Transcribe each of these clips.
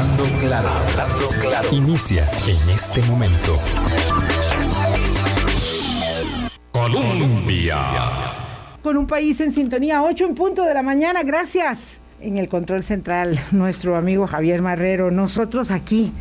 Hablando claro, hablando claro. Inicia en este momento. Colombia. Con un país en sintonía, 8 en punto de la mañana, gracias. En el control central, nuestro amigo Javier Marrero, nosotros aquí.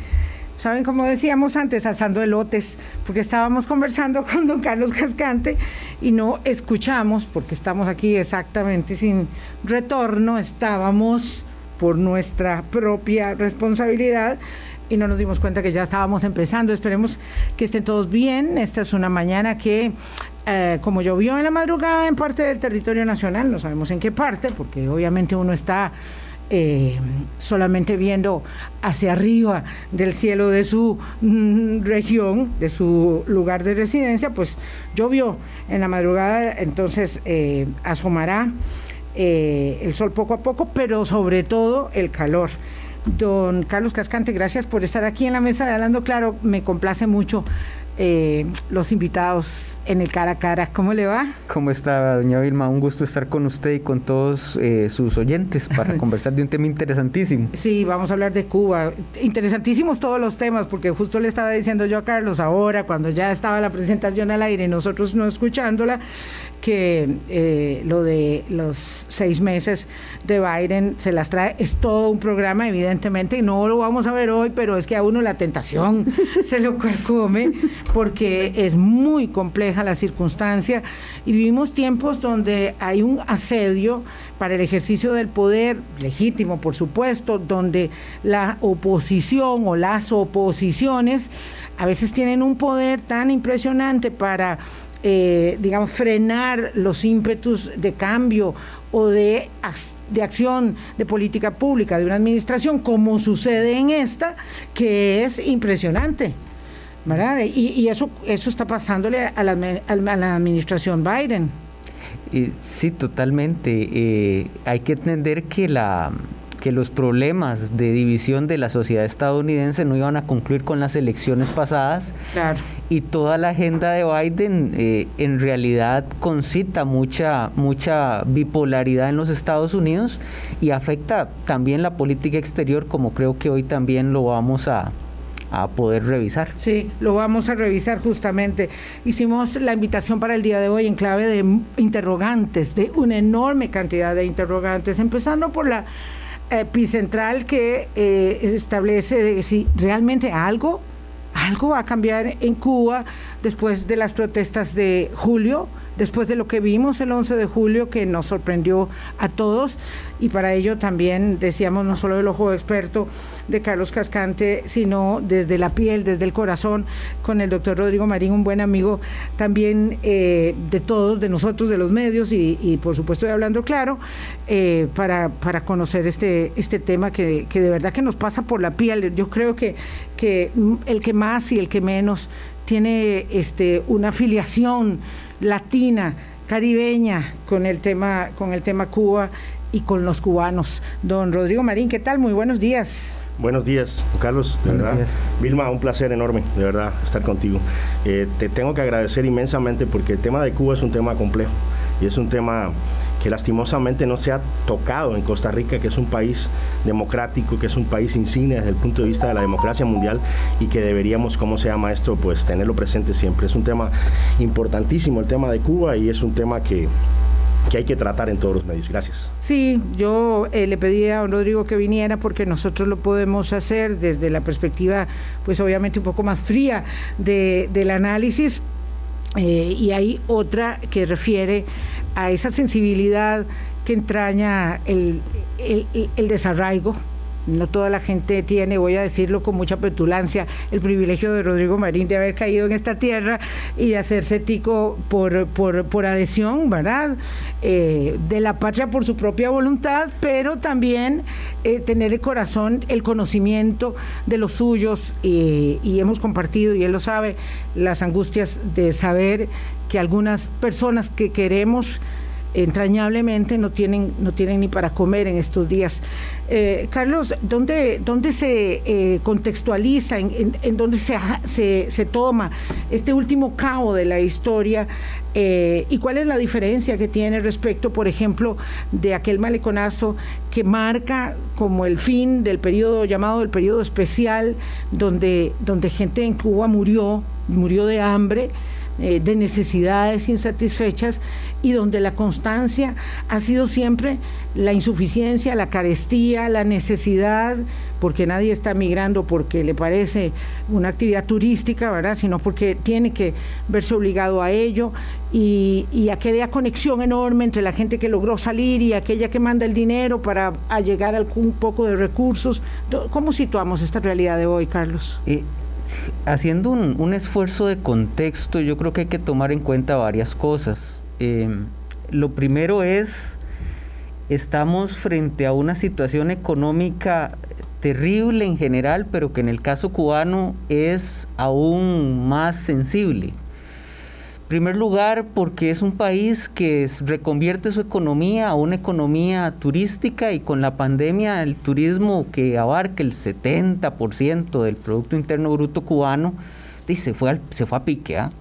Saben, como decíamos antes, asando elotes, porque estábamos conversando con don Carlos Cascante y no escuchamos, porque estamos aquí exactamente sin retorno, estábamos por nuestra propia responsabilidad y no nos dimos cuenta que ya estábamos empezando. Esperemos que estén todos bien. Esta es una mañana que, eh, como llovió en la madrugada en parte del territorio nacional, no sabemos en qué parte, porque obviamente uno está eh, solamente viendo hacia arriba del cielo de su mm, región, de su lugar de residencia, pues llovió en la madrugada, entonces eh, asomará eh, el sol poco a poco, pero sobre todo el calor. Don Carlos Cascante, gracias por estar aquí en la mesa de Hablando Claro. Me complace mucho eh, los invitados en el cara a cara. ¿Cómo le va? ¿Cómo está, doña Vilma? Un gusto estar con usted y con todos eh, sus oyentes para conversar de un tema interesantísimo. Sí, vamos a hablar de Cuba. Interesantísimos todos los temas, porque justo le estaba diciendo yo a Carlos ahora, cuando ya estaba la presentación al aire y nosotros no escuchándola, que eh, lo de los seis meses de Biden se las trae. Es todo un programa, evidentemente, y no lo vamos a ver hoy, pero es que a uno la tentación se lo come porque es muy compleja la circunstancia y vivimos tiempos donde hay un asedio para el ejercicio del poder, legítimo por supuesto, donde la oposición o las oposiciones a veces tienen un poder tan impresionante para eh, digamos, frenar los ímpetus de cambio o de, de acción de política pública de una administración, como sucede en esta, que es impresionante. ¿Verdad? Y, eso, eso está pasándole a la, a la administración Biden. Sí, totalmente. Eh, hay que entender que la que los problemas de división de la sociedad estadounidense no iban a concluir con las elecciones pasadas. Y toda la agenda de Biden eh, en realidad concita mucha, mucha bipolaridad en los Estados Unidos y afecta también la política exterior, como creo que hoy también lo vamos a, a poder revisar. Sí, lo vamos a revisar justamente. Hicimos la invitación para el día de hoy en clave de interrogantes, de una enorme cantidad de interrogantes, empezando por la epicentral que eh, establece si realmente algo, algo va a cambiar en Cuba después de las protestas de julio después de lo que vimos el 11 de julio que nos sorprendió a todos y para ello también decíamos no solo el ojo experto de Carlos Cascante, sino desde la piel, desde el corazón, con el doctor Rodrigo Marín, un buen amigo también eh, de todos, de nosotros, de los medios y, por supuesto de Hablando Claro, eh, para, para conocer este, este tema que, que de verdad que nos pasa por la piel. Yo creo que, que el que más y el que menos tiene este, una afiliación latina, caribeña con el tema, con el tema Cuba y con los cubanos. Don Rodrigo Marín, ¿qué tal? Muy buenos días. Buenos días, Carlos, de verdad. Vilma, un placer enorme, de verdad, estar contigo. Eh, te tengo que agradecer inmensamente porque el tema de Cuba es un tema complejo y es un tema que lastimosamente no se ha tocado en Costa Rica, que es un país democrático, que es un país insignia desde el punto de vista de la democracia mundial y que deberíamos, como se llama esto, pues tenerlo presente siempre. Es un tema importantísimo el tema de Cuba y es un tema que que hay que tratar en todos los medios. Gracias. Sí, yo eh, le pedí a don Rodrigo que viniera porque nosotros lo podemos hacer desde la perspectiva, pues obviamente un poco más fría de, del análisis. Eh, y hay otra que refiere a esa sensibilidad que entraña el, el, desarraigo. No toda la gente tiene, voy a decirlo con mucha petulancia, el privilegio de Rodrigo Marín de haber caído en esta tierra y de hacerse tico por, por, adhesión, ¿verdad? Eh, de la patria por su propia voluntad, pero también eh, tener el corazón, el conocimiento de los suyos y hemos compartido, y él lo sabe, las angustias de saber que algunas personas que queremos entrañablemente no tienen, no tienen ni para comer en estos días. Eh, Carlos, ¿dónde, dónde se eh, contextualiza, en, dónde se, se, se, toma este último cabo de la historia eh, y cuál es la diferencia que tiene respecto, por ejemplo, de aquel maleconazo que marca como el fin del periodo llamado el periodo especial, donde, donde gente en Cuba murió, murió de hambre? De necesidades insatisfechas y donde la constancia ha sido siempre la insuficiencia, la carestía, la necesidad, porque nadie está migrando porque le parece una actividad turística, ¿verdad? Sino porque tiene que verse obligado a ello y, y aquella conexión enorme entre la gente que logró salir y aquella que manda el dinero para llegar a algún poco de recursos. ¿Cómo situamos esta realidad de hoy, Carlos? Eh, haciendo un, esfuerzo de contexto, yo creo que hay que tomar en cuenta varias cosas. Em, lo primero es, estamos frente a una situación económica terrible en general, pero que en el caso cubano es aún más sensible primer lugar, porque es un país que reconvierte su economía a una economía turística y con la pandemia el turismo que abarca el 70% del Producto Interno Bruto cubano se fue, se fue a pique. ¿ah?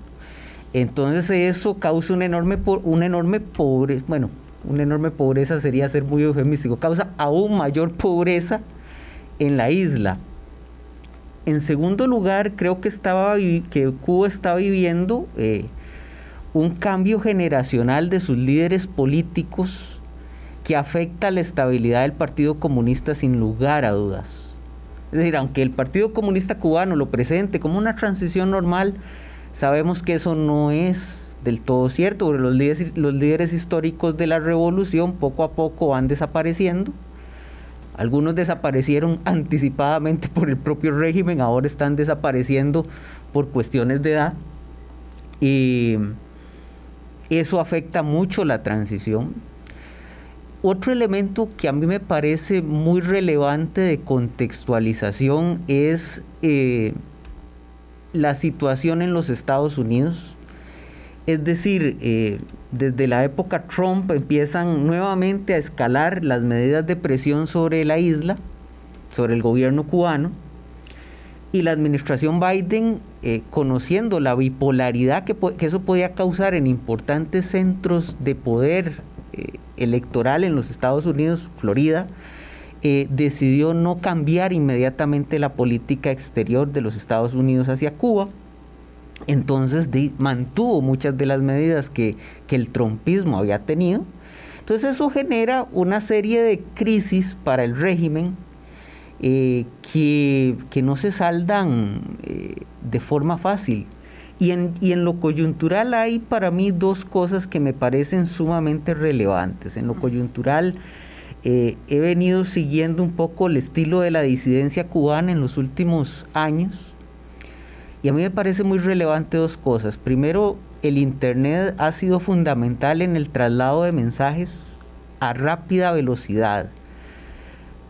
Entonces eso causa una enorme, enorme pobreza, bueno, una enorme pobreza sería ser muy eufemístico, causa aún mayor pobreza en la isla. En segundo lugar, creo que, estaba, que Cuba está viviendo eh, un cambio generacional de sus líderes políticos que afecta la estabilidad del Partido Comunista sin lugar a dudas. Es decir, aunque el Partido Comunista cubano lo presente como una transición normal, sabemos que eso no es del todo cierto, los líderes, los líderes históricos de la revolución poco a poco van desapareciendo. Algunos desaparecieron anticipadamente por el propio régimen, ahora están desapareciendo por cuestiones de edad. Y eso afecta mucho la transición. Otro elemento que a mí me parece muy relevante de contextualización es eh, la situación en los Estados Unidos. Es decir, eh, desde la época Trump empiezan nuevamente a escalar las medidas de presión sobre la isla, sobre el gobierno cubano, y la administración Biden, eh, conociendo la bipolaridad que, eso podía causar en importantes centros de poder eh, electoral en los Estados Unidos, Florida, eh, decidió no cambiar inmediatamente la política exterior de los Estados Unidos hacia Cuba. Entonces mantuvo muchas de las medidas que, que el trompismo había tenido. Entonces eso genera una serie de crisis para el régimen eh, que, no se saldan eh, de forma fácil. Y en, y en, lo coyuntural hay para mí dos cosas que me parecen sumamente relevantes. En lo coyuntural eh, he venido siguiendo un poco el estilo de la disidencia cubana en los últimos años. Y a mí me parece muy relevante dos cosas. Primero, el Internet ha sido fundamental en el traslado de mensajes a rápida velocidad.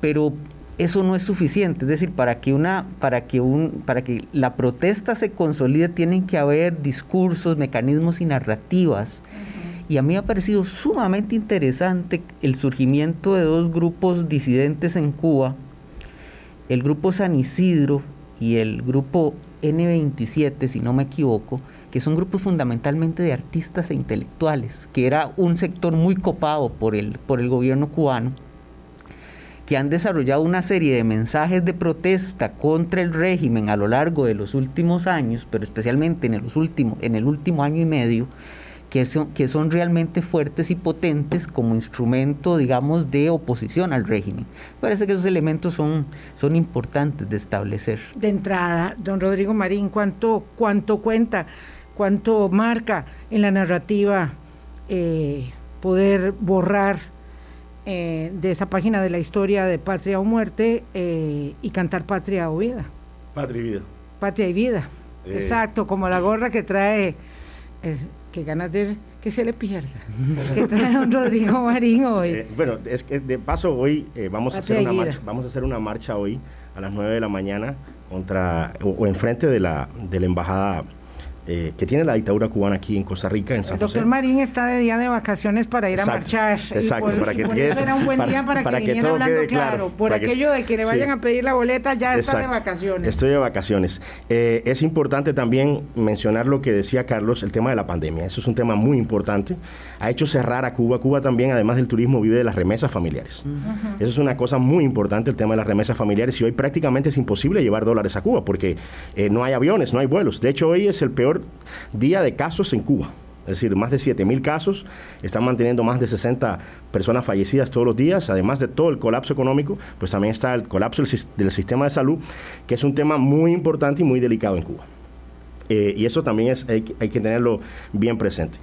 Pero eso no es suficiente, es decir, para que una para que un para que la protesta se consolide tienen que haber discursos, mecanismos y narrativas. Y a mí me ha parecido sumamente interesante el surgimiento de dos grupos disidentes en Cuba, el grupo San Isidro y el grupo N27, si no me equivoco, que son grupos fundamentalmente de artistas e intelectuales, que era un sector muy copado por el, por el gobierno cubano que han desarrollado una serie de mensajes de protesta contra el régimen a lo largo de los últimos años, pero especialmente en el, último, en el último año y medio, que son, que son realmente fuertes y potentes como instrumento, digamos, de oposición al régimen. Parece que esos elementos son, son importantes de establecer. De entrada, don Rodrigo Marín, ¿cuánto, cuánto cuenta, cuánto marca en la narrativa eh, poder borrar eh, de esa página de la historia de Patria o Muerte eh, y cantar Patria o Vida. Patria y Vida. Patria y Vida. Eh. Exacto, como la gorra que trae, que ganas de que se le pierda, que trae don Rodrigo Marín hoy. bueno, es que de paso hoy vamos, a hacer una marcha, vamos a hacer una marcha hoy a las 9 de la mañana contra o, enfrente de la, de la embajada eh, que tiene la dictadura cubana aquí en Costa Rica, en San El doctor Marín está de día de vacaciones para ir a marchar. Exacto, para que eso era un buen día para, que, viniera hablando claro. Por aquello de que le vayan a pedir la boleta, ya está de vacaciones. Estoy de vacaciones. Eh, es importante también mencionar lo que decía Carlos, el tema de la pandemia. Eso es un tema muy importante. Ha hecho cerrar a Cuba. Cuba también, además del turismo, vive de las remesas familiares. Eso es una cosa muy importante, el tema de las remesas familiares. Y hoy prácticamente es imposible llevar dólares a Cuba porque eh, no hay aviones, no hay vuelos. De hecho, hoy es el peor día de casos en Cuba. Es decir, más de 7 mil casos, están manteniendo más de 60 personas fallecidas todos los días, además de todo el colapso económico, pues también está el colapso del, sistema de salud, que es un tema muy importante y muy delicado en Cuba. Eh, y eso también es, hay que tenerlo bien presente.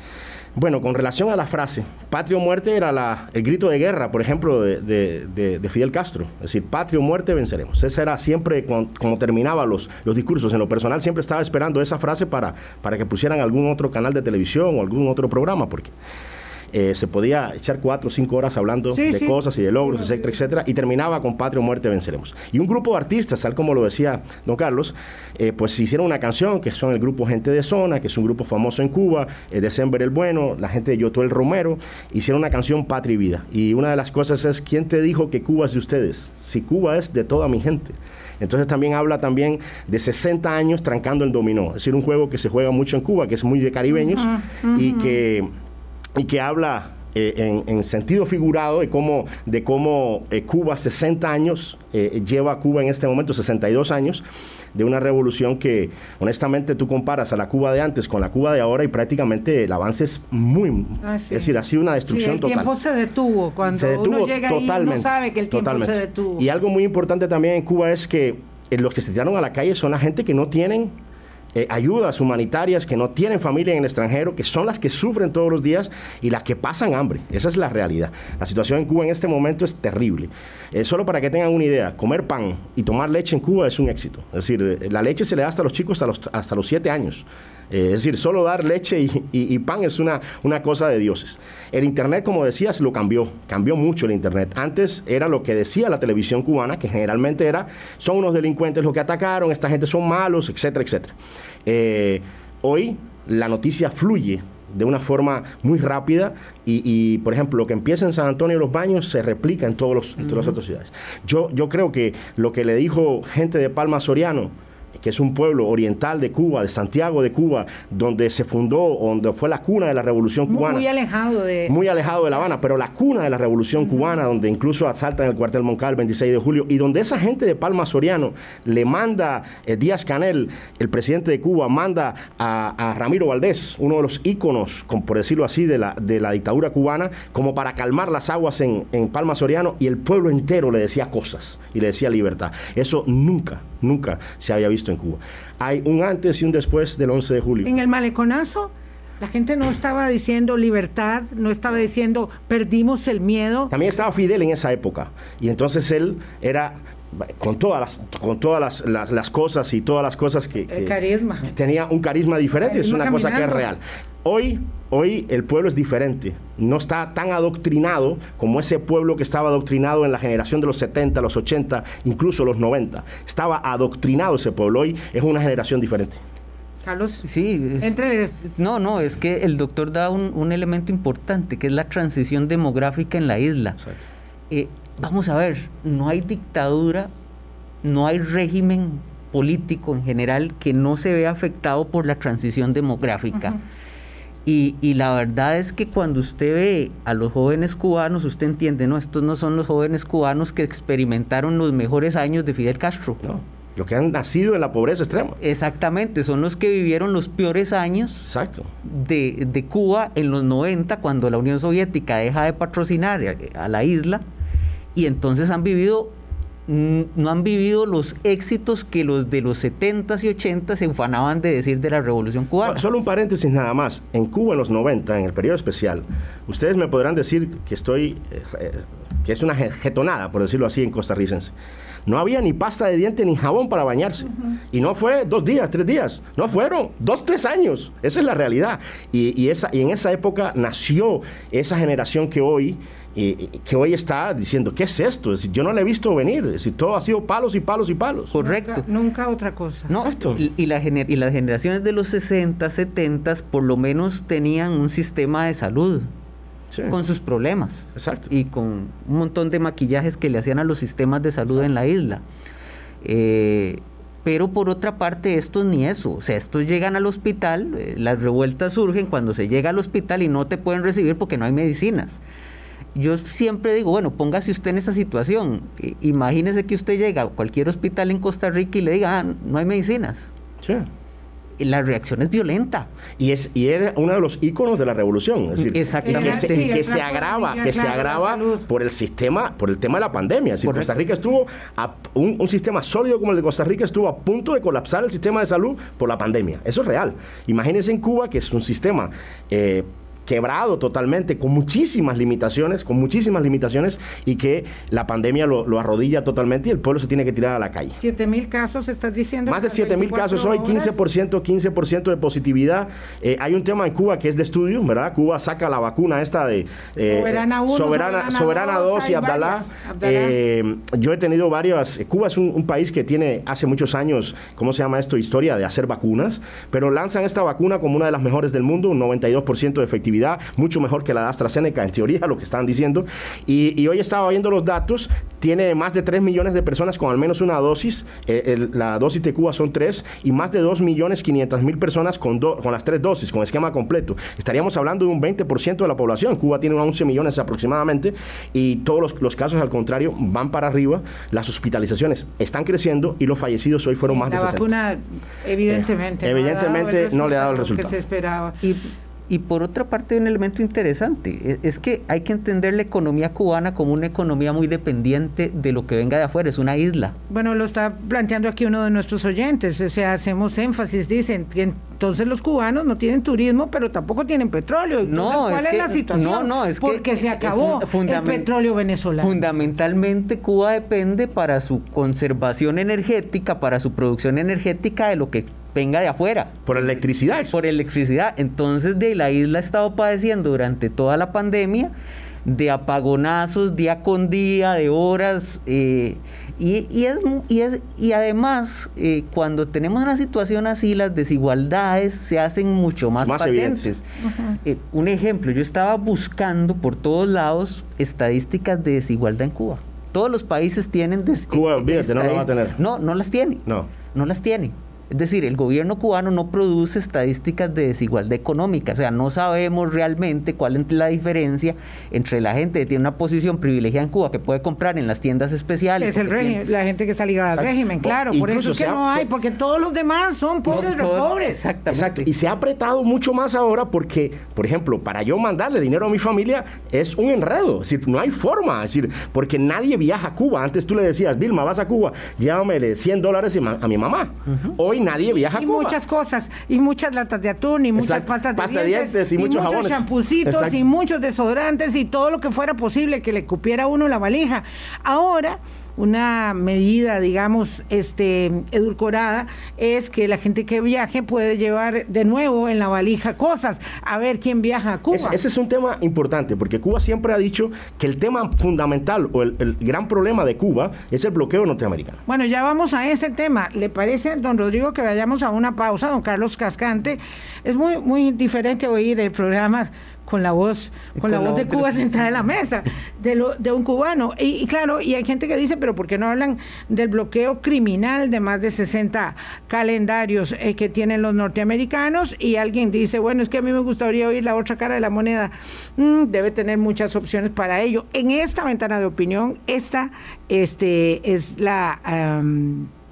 Bueno, con relación a la frase, patria o muerte era la, el grito de guerra, por ejemplo, de, Fidel Castro. Es decir, patria o muerte como, Esa era siempre cuando, terminaba los, los discursos. En lo personal siempre estaba esperando esa frase para, para que pusieran algún otro canal de televisión o algún otro programa, porque eh, se podía echar cuatro o cinco horas hablando de cosas y de logros, etcétera, etcétera, y terminaba con Patria o Muerte Venceremos. Y un grupo de artistas, tal como lo decía don Carlos, eh, pues hicieron una canción, que son el grupo Gente de Zona, que es un grupo famoso en Cuba, eh, December el Bueno, la gente de Yoto el Romero, hicieron una canción Patria y Vida. Y una de las cosas es, ¿quién te dijo que Cuba es de ustedes? Si Cuba es de toda mi gente. Entonces también habla también de 60 años trancando el dominó, es decir, un juego que se juega mucho en Cuba, que es muy de caribeños y que y que habla eh, en, sentido figurado de cómo, de cómo eh, Cuba, 60 años, eh, lleva a Cuba en este momento 62 años, de una revolución que honestamente tú comparas a la Cuba de antes con la Cuba de ahora y prácticamente el avance es muy... Ah, es decir, ha sido una destrucción total. el tiempo se detuvo, cuando uno llega ahí no sabe que el tiempo se detuvo. Y algo muy importante también en Cuba es que los que se tiraron a la calle son la gente que no tienen eh, ayudas humanitarias que no tienen familia en el extranjero, que son las que sufren todos los días y las que pasan hambre. Esa es la realidad. La situación en Cuba en este momento es terrible. Eh, solo para que tengan una idea, comer pan y tomar leche en Cuba es un éxito. Es decir, eh, la leche se le da hasta los chicos hasta los, hasta los siete años. Es decir, solo dar leche y, pan es una, una, cosa de dioses. El Internet, como decías, lo cambió, cambió mucho el Internet. Antes era lo que decía la televisión cubana, que generalmente era, son unos delincuentes los que atacaron, esta gente son malos, etcétera, etcétera. Eh, hoy la noticia fluye de una forma muy rápida y, por ejemplo, lo que empieza en San Antonio de los Baños se replica en, todos los, en todas las otras ciudades. Yo, yo creo que lo que le dijo gente de Palma Soriano, que es un pueblo oriental de Cuba, de Santiago de Cuba, donde se fundó, donde fue la cuna de la Revolución Cubana. Muy alejado de... Muy alejado de La Habana, pero la cuna de la Revolución Cubana, donde incluso asaltan el cuartel Moncal el 26 de julio, y donde esa gente de Palma Soriano le manda, eh, Díaz Canel, el presidente de Cuba, manda a, Ramiro Valdés, uno de los íconos, por decirlo así, de la, de la dictadura cubana, como para calmar las aguas en, en Palma Soriano, y el pueblo entero le decía cosas y le decía libertad. Eso nunca, nunca se había visto en Cuba. Hay un antes y un después del 11 de julio. En el maleconazo, la gente no estaba diciendo libertad, no estaba diciendo perdimos el miedo. También estaba Fidel en esa época. Y entonces él era con todas las, con todas las, cosas y todas las cosas que, carisma. tenía un carisma diferente, es una cosa que es real. Hoy, hoy el pueblo es diferente, no está tan adoctrinado como ese pueblo que estaba adoctrinado en la generación de los 70, los 80, incluso los 90. Estaba adoctrinado ese pueblo, hoy es una generación diferente. Carlos, sí, entre... no, no, es que el doctor da un, elemento importante, que es la transición demográfica en la isla. Eh, vamos a ver, no hay dictadura, no hay régimen político en general que no se vea afectado por la transición demográfica. Y, la verdad es que cuando usted ve a los jóvenes cubanos, usted entiende, no, estos no son los jóvenes cubanos que experimentaron los mejores años de Fidel Castro. No, los que han nacido en la pobreza extrema. Exactamente, son los que vivieron los peores años Exacto. De, de Cuba en los 90, cuando la Unión Soviética deja de patrocinar a la isla, y entonces han vivido no han vivido los éxitos que los de los 70s y 80s se enfanaban de decir de la Revolución Cubana. Solo un paréntesis nada más. En Cuba en los 90, en el periodo especial, ustedes me podrán decir que estoy, eh, eh, que es una jetonada, por decirlo así, en costarricense. No había ni pasta de diente ni jabón para bañarse. Y no fue dos días, tres días. No fueron dos, tres años. Esa es la realidad. Y, esa, y en esa época nació esa generación que hoy que hoy está diciendo, ¿qué es esto? Es decir, yo no le he visto venir, es decir, todo ha sido palos y palos y palos. Correcto. Nunca, otra cosa. No, y, la y las generaciones de los 60, 70 por lo menos tenían un sistema de salud. con sus problemas. Exacto. Y con un montón de maquillajes que le hacían a los sistemas de salud en la isla. Eh, pero por otra parte estos ni eso, o sea, estos llegan al hospital, eh, las revueltas surgen cuando se llega al hospital y no te pueden recibir porque no hay medicinas. Yo siempre digo, bueno, póngase usted en esa situación, imagínese que usted llega a cualquier hospital en Costa Rica y le diga, ah, no hay medicinas. Sí la reacción es violenta. Y es y era uno de los íconos de la revolución. Es decir, Exactamente. Que se, agrava, que se agrava por el sistema, por el tema de la pandemia. Es Costa Rica estuvo, a, un, sistema sólido como el de Costa Rica estuvo a punto de colapsar el sistema de salud por la pandemia. Eso es real. Imagínense en Cuba, que es un sistema eh, quebrado totalmente, con muchísimas limitaciones, con muchísimas limitaciones, y que la pandemia lo, arrodilla totalmente y el pueblo se tiene que tirar a la calle. ¿7 mil casos estás diciendo? Más de 7 mil casos hoy, 15%, 15% de positividad. Eh, hay un tema en Cuba que es de estudio, ¿verdad? Cuba saca la vacuna esta de eh, Soberana 1, Soberana, Soberana 2 y Abdalá. Eh, yo he tenido varias, Cuba es un, país que tiene hace muchos años, ¿cómo se llama esto? Historia de hacer vacunas, pero lanzan esta vacuna como una de las mejores del mundo, un 92% de efectividad mucho mejor que la de AstraZeneca, en teoría, lo que están diciendo. Y, hoy estaba viendo los datos, tiene más de 3 millones de personas con al menos una dosis, eh, la dosis de Cuba son 3, y más de 2 millones 500 mil personas con, con las tres dosis, con esquema completo. Estaríamos hablando de un 20% de la población. Cuba tiene 11 millones aproximadamente, y todos los, los, casos, al contrario, van para arriba. Las hospitalizaciones están creciendo y los fallecidos hoy fueron más de 60. La vacuna, evidentemente, evidentemente no, le ha dado el resultado. Que se esperaba. Y y por otra parte, un elemento interesante e, es que hay que entender la economía cubana como una economía muy dependiente de lo que venga de afuera, es una isla. Bueno, lo está planteando aquí uno de nuestros oyentes, o sea, hacemos énfasis, dicen que entonces los cubanos no tienen turismo, pero tampoco tienen petróleo. no, ¿cuál es, la situación? No, no, es Porque se acabó el petróleo venezolano. Fundamentalmente Cuba depende para su conservación energética, para su producción energética de lo que venga de afuera. Por electricidad. Por electricidad. Entonces, de la isla ha estado padeciendo durante toda la pandemia de apagonazos día con día, de horas. Eh, y, y, es, y, es, y además, eh, cuando tenemos una situación así, las desigualdades se hacen mucho más, patentes. Eh, un ejemplo, yo estaba buscando por todos lados estadísticas de desigualdad en Cuba. Todos los países tienen... Cuba, no las va a tener. No, no las tiene. No. No las tiene. Es decir, el gobierno cubano no produce estadísticas de desigualdad económica, o sea, no sabemos realmente cuál es la diferencia entre la gente que tiene una posición privilegiada en Cuba que puede comprar en las tiendas especiales. Es el régimen, la gente que está ligada al régimen, claro, por eso es que no hay, porque todos los demás son pobres, pobres. Exactamente. Exacto. Y se ha apretado mucho más ahora porque, por ejemplo, para yo mandarle dinero a mi familia es un enredo, es decir, no hay forma, es decir, porque nadie viaja a Cuba. Antes tú le decías, Vilma, vas a Cuba, llévame 100 dólares a mi mamá. Hoy nadie viaja a y muchas cosas, y muchas latas de atún, y muchas pastas de dientes, y, muchos, muchos champucitos, y muchos desodorantes, y todo lo que fuera posible que le cupiera uno la valija. Ahora una medida, digamos, este, edulcorada, es que la gente que viaje puede llevar de nuevo en la valija cosas, a ver quién viaja a Cuba. ese es un tema importante, porque Cuba siempre ha dicho que el tema fundamental o el, gran problema de Cuba es el bloqueo norteamericano. Bueno, ya vamos a ese tema. ¿Le parece, don Rodrigo, que vayamos a una pausa, don Carlos Cascante? Es muy, muy diferente oír el programa con la voz, con, la, voz de Cuba sentada en la mesa, de, lo, de un cubano. Y, claro, y hay gente que dice, pero ¿por qué no hablan del bloqueo criminal de más de 60 calendarios eh, que tienen los norteamericanos? Y alguien dice, bueno, es que a mí me gustaría oír la otra cara de la moneda. Mm, debe tener muchas opciones para ello. En esta ventana de opinión, esta este, es la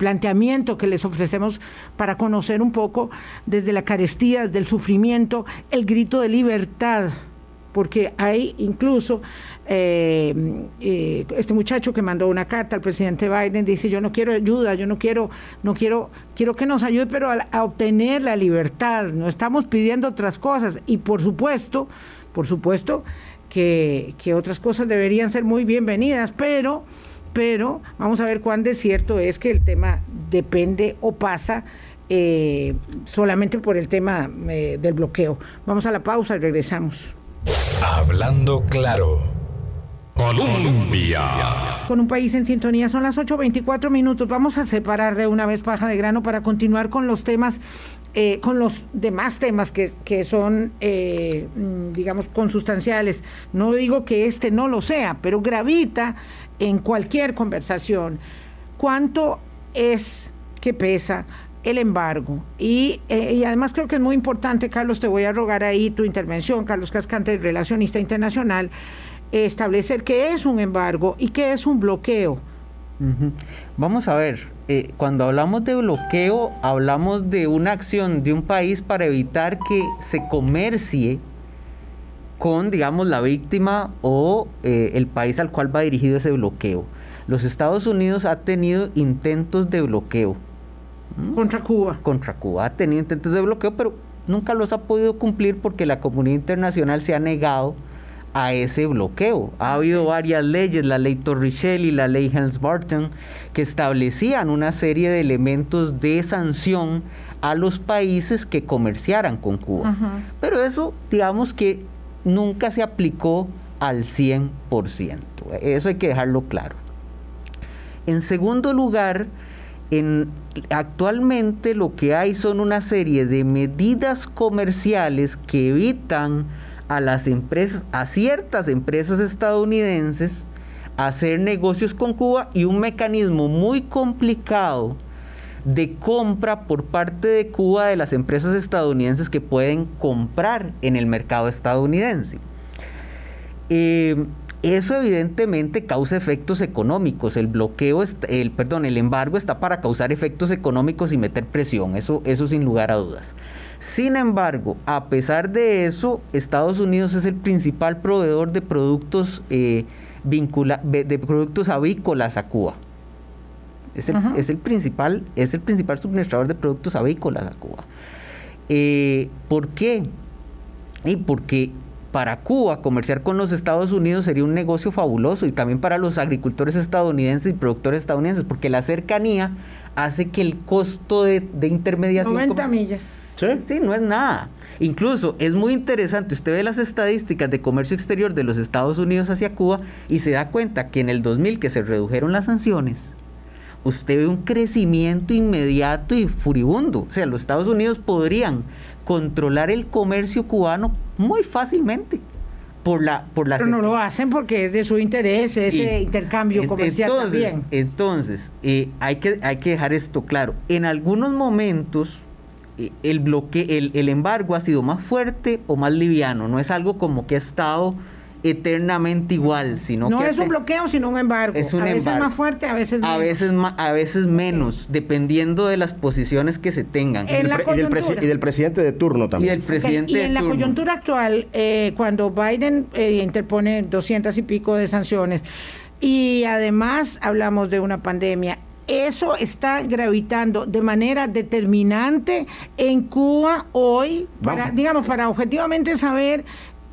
planteamiento que les ofrecemos para conocer un poco desde la carestía, del sufrimiento, el grito de libertad porque hay incluso eh, eh, este muchacho que mandó una carta al presidente Biden dice yo no quiero ayuda, yo no quiero, no quiero, quiero que nos ayude, pero a, obtener la libertad, no estamos pidiendo otras cosas y por supuesto, por supuesto que otras cosas deberían ser muy bienvenidas, pero pero vamos a ver cuán desierto es que el tema depende o pasa eh, solamente por el tema eh, del bloqueo. Vamos a la pausa y regresamos. Hablando claro. Colombia. Con un país en sintonía, son las 8.24 minutos. Vamos a separar de una vez paja de grano para continuar con los temas, eh, con los demás temas que, que son, eh, mm, digamos, consustanciales. No digo que este no lo sea, pero gravita en cualquier conversación. ¿Cuánto es que pesa el embargo. Y, eh, y, además creo que es muy importante, Carlos, te voy a rogar ahí tu intervención, Carlos Cascante, relacionista internacional, establecer qué es un embargo y qué es un bloqueo. Vamos a ver, eh, cuando hablamos de bloqueo, hablamos de una acción de un país para evitar que se comercie con, digamos, la víctima o eh, el país al cual va dirigido ese bloqueo. Los Estados Unidos ha tenido intentos de bloqueo. Contra Cuba. Contra Cuba. Ha tenido intentos de bloqueo, pero nunca los ha podido cumplir porque la comunidad internacional se ha negado a ese bloqueo. Ha habido varias leyes, la ley Torricelli, la ley Helms-Burton, que establecían una serie de elementos de sanción a los países que comerciaran con Cuba. Pero eso, digamos que nunca se aplicó al 100%. Eso hay que dejarlo claro. En segundo lugar, en, actualmente lo que hay son una serie de medidas comerciales que evitan a las empresas, a ciertas empresas estadounidenses, hacer negocios con Cuba y un mecanismo muy complicado de compra por parte de Cuba de las empresas estadounidenses que pueden comprar en el mercado estadounidense. Eh, eso evidentemente causa efectos económicos. El bloqueo, el, perdón, el embargo está para causar efectos económicos y meter presión. Eso, eso sin lugar a dudas. Sin embargo, a pesar de eso, Estados Unidos es el principal proveedor de productos eh, de, productos avícolas a Cuba. Es el, principal, es el principal suministrador de productos avícolas a Cuba. Eh, ¿Por qué? Y porque para Cuba comerciar con los Estados Unidos sería un negocio fabuloso y también para los agricultores estadounidenses y productores estadounidenses, porque la cercanía hace que el costo de, intermediación... 90 millas. ¿Sí? sí, no es nada. Incluso es muy interesante, usted ve las estadísticas de comercio exterior de los Estados Unidos hacia Cuba y se da cuenta que en el 2000 que se redujeron las sanciones, usted ve un crecimiento inmediato y furibundo. O sea, los Estados Unidos podrían controlar el comercio cubano muy fácilmente. Por la, por Pero no lo hacen porque es de su interés ese intercambio comercial entonces, también. Entonces, eh, hay, que, hay que dejar esto claro. En algunos momentos, eh, el, bloque, el, el embargo ha sido más fuerte o más liviano. No es algo como que ha estado eternamente igual, sino no que es un bloqueo, sino un embargo. Es un a veces más fuerte, a veces menos. A veces, a veces menos, dependiendo de las posiciones que se tengan. y, del presidente de turno también. Y, presidente y en la coyuntura actual, eh, cuando Biden eh, interpone doscientas y pico de sanciones, y además hablamos de una pandemia, eso está gravitando de manera determinante en Cuba hoy, para, digamos, para objetivamente saber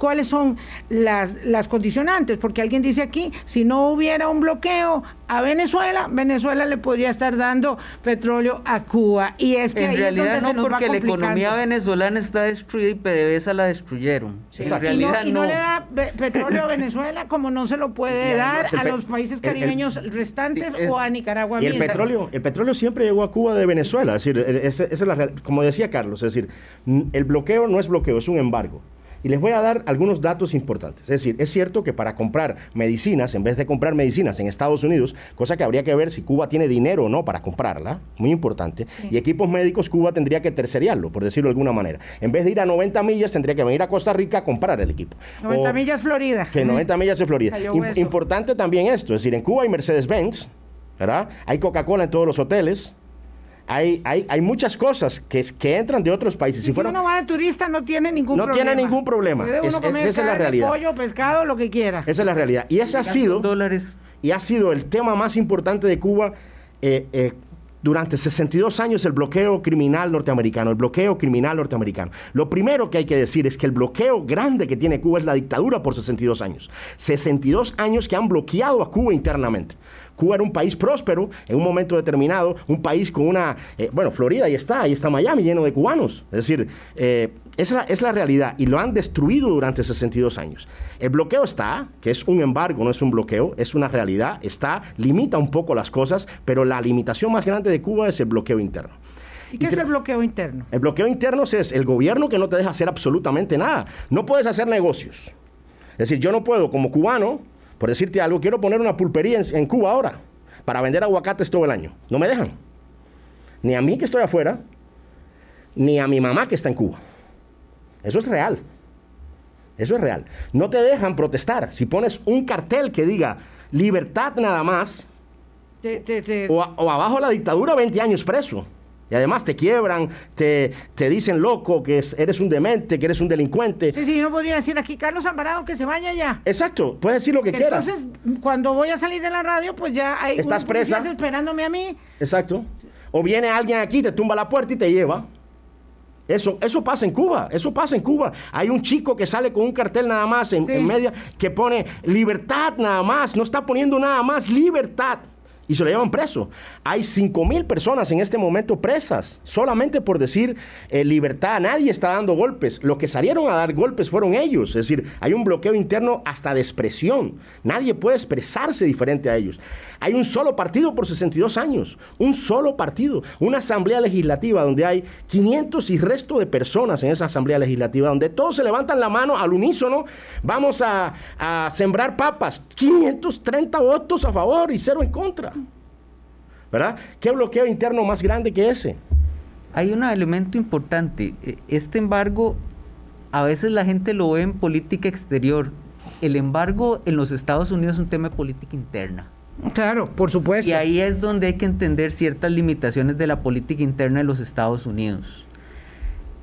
cuáles son las, las condicionantes, porque alguien dice aquí, si no hubiera un bloqueo a Venezuela, Venezuela le podría estar dando petróleo a Cuba. Y es que en realidad no, porque la economía venezolana está destruida y PDVSA la destruyeron. En realidad y no, le da petróleo a Venezuela como no se lo puede dar a los países caribeños restantes o a Nicaragua. Y el petróleo, el petróleo siempre llegó a Cuba de Venezuela. Es decir, esa es la, como decía Carlos, es decir, el bloqueo no es bloqueo, es un embargo. Y les voy a dar algunos datos importantes. Es decir, es cierto que para comprar medicinas, en vez de comprar medicinas en Estados Unidos, cosa que habría que ver si Cuba tiene dinero o no para comprarla, muy importante, y equipos médicos Cuba tendría que terceriarlo, por decirlo de alguna manera. En vez de ir a 90 millas, tendría que venir a Costa Rica a comprar el equipo. 90 millas Florida. Que 90 millas de Florida. importante también esto, es decir, en Cuba hay Mercedes-Benz, ¿verdad? Hay Coca-Cola en todos los hoteles, hay, hay, hay muchas cosas que, que entran de otros países. Si, uno va de turista no tiene ningún problema. No tiene ningún problema. esa es la realidad. pollo, pescado, lo que quiera. Esa es la realidad. Y ese ha sido... Dólares. Y ha sido el tema más importante de Cuba eh, eh, durante 62 años el bloqueo criminal norteamericano, el bloqueo criminal norteamericano. Lo primero que hay que decir es que el bloqueo grande que tiene Cuba es la dictadura por 62 años. 62 años que han bloqueado a Cuba internamente. Cuba era un país próspero en un momento determinado, un país con una, eh, bueno, Florida ahí está, ahí está Miami lleno de cubanos. Es decir, eh, es, la, es la realidad y lo han destruido durante 62 años. El bloqueo está, que es un embargo, no es un bloqueo, es una realidad, está, limita un poco las cosas, pero la limitación más grande de Cuba es el bloqueo interno. ¿Y qué es el bloqueo interno? El bloqueo interno es el gobierno que no te deja hacer absolutamente nada. No puedes hacer negocios. Es decir, yo no puedo, como cubano, por decirte algo, quiero poner una pulpería en, Cuba ahora para vender aguacates todo el año. No me dejan. Ni a mí que estoy afuera, ni a mi mamá que está en Cuba. Eso es real. Eso es real. No te dejan protestar. Si pones un cartel que diga libertad nada más, O, o, abajo la dictadura, 20 años preso. Y además te quiebran, te, te dicen loco, que eres un demente, que eres un delincuente. Sí, sí, no podría decir aquí Carlos Alvarado que se vaya ya. Exacto, puedes decir lo que quieras. Entonces, cuando voy a salir de la radio, pues ya hay Estás presa. esperándome a mí. Exacto. O viene alguien aquí, te tumba la puerta y te lleva. Eso, eso pasa en Cuba, eso pasa en Cuba. Hay un chico que sale con un cartel nada más en, en media que pone libertad nada más, no está poniendo nada más, libertad y se lo llevan preso. Hay 5 mil personas en este momento presas, solamente por decir eh, libertad. Nadie está dando golpes. Lo que salieron a dar golpes fueron ellos. Es decir, hay un bloqueo interno hasta de expresión. Nadie puede expresarse diferente a ellos. Hay un solo partido por 62 años. Un solo partido. Una asamblea legislativa donde hay 500 y resto de personas en esa asamblea legislativa, donde todos se levantan la mano al unísono. Vamos a, sembrar papas. 530 votos a favor y cero en contra. ¿verdad? ¿Qué bloqueo interno más grande que ese? Hay un elemento importante. E, este embargo, a veces la gente lo ve en política exterior. El embargo en los Estados Unidos es un tema de política interna. Claro, por supuesto. Y ahí es donde hay que entender ciertas limitaciones de la política interna de los Estados Unidos.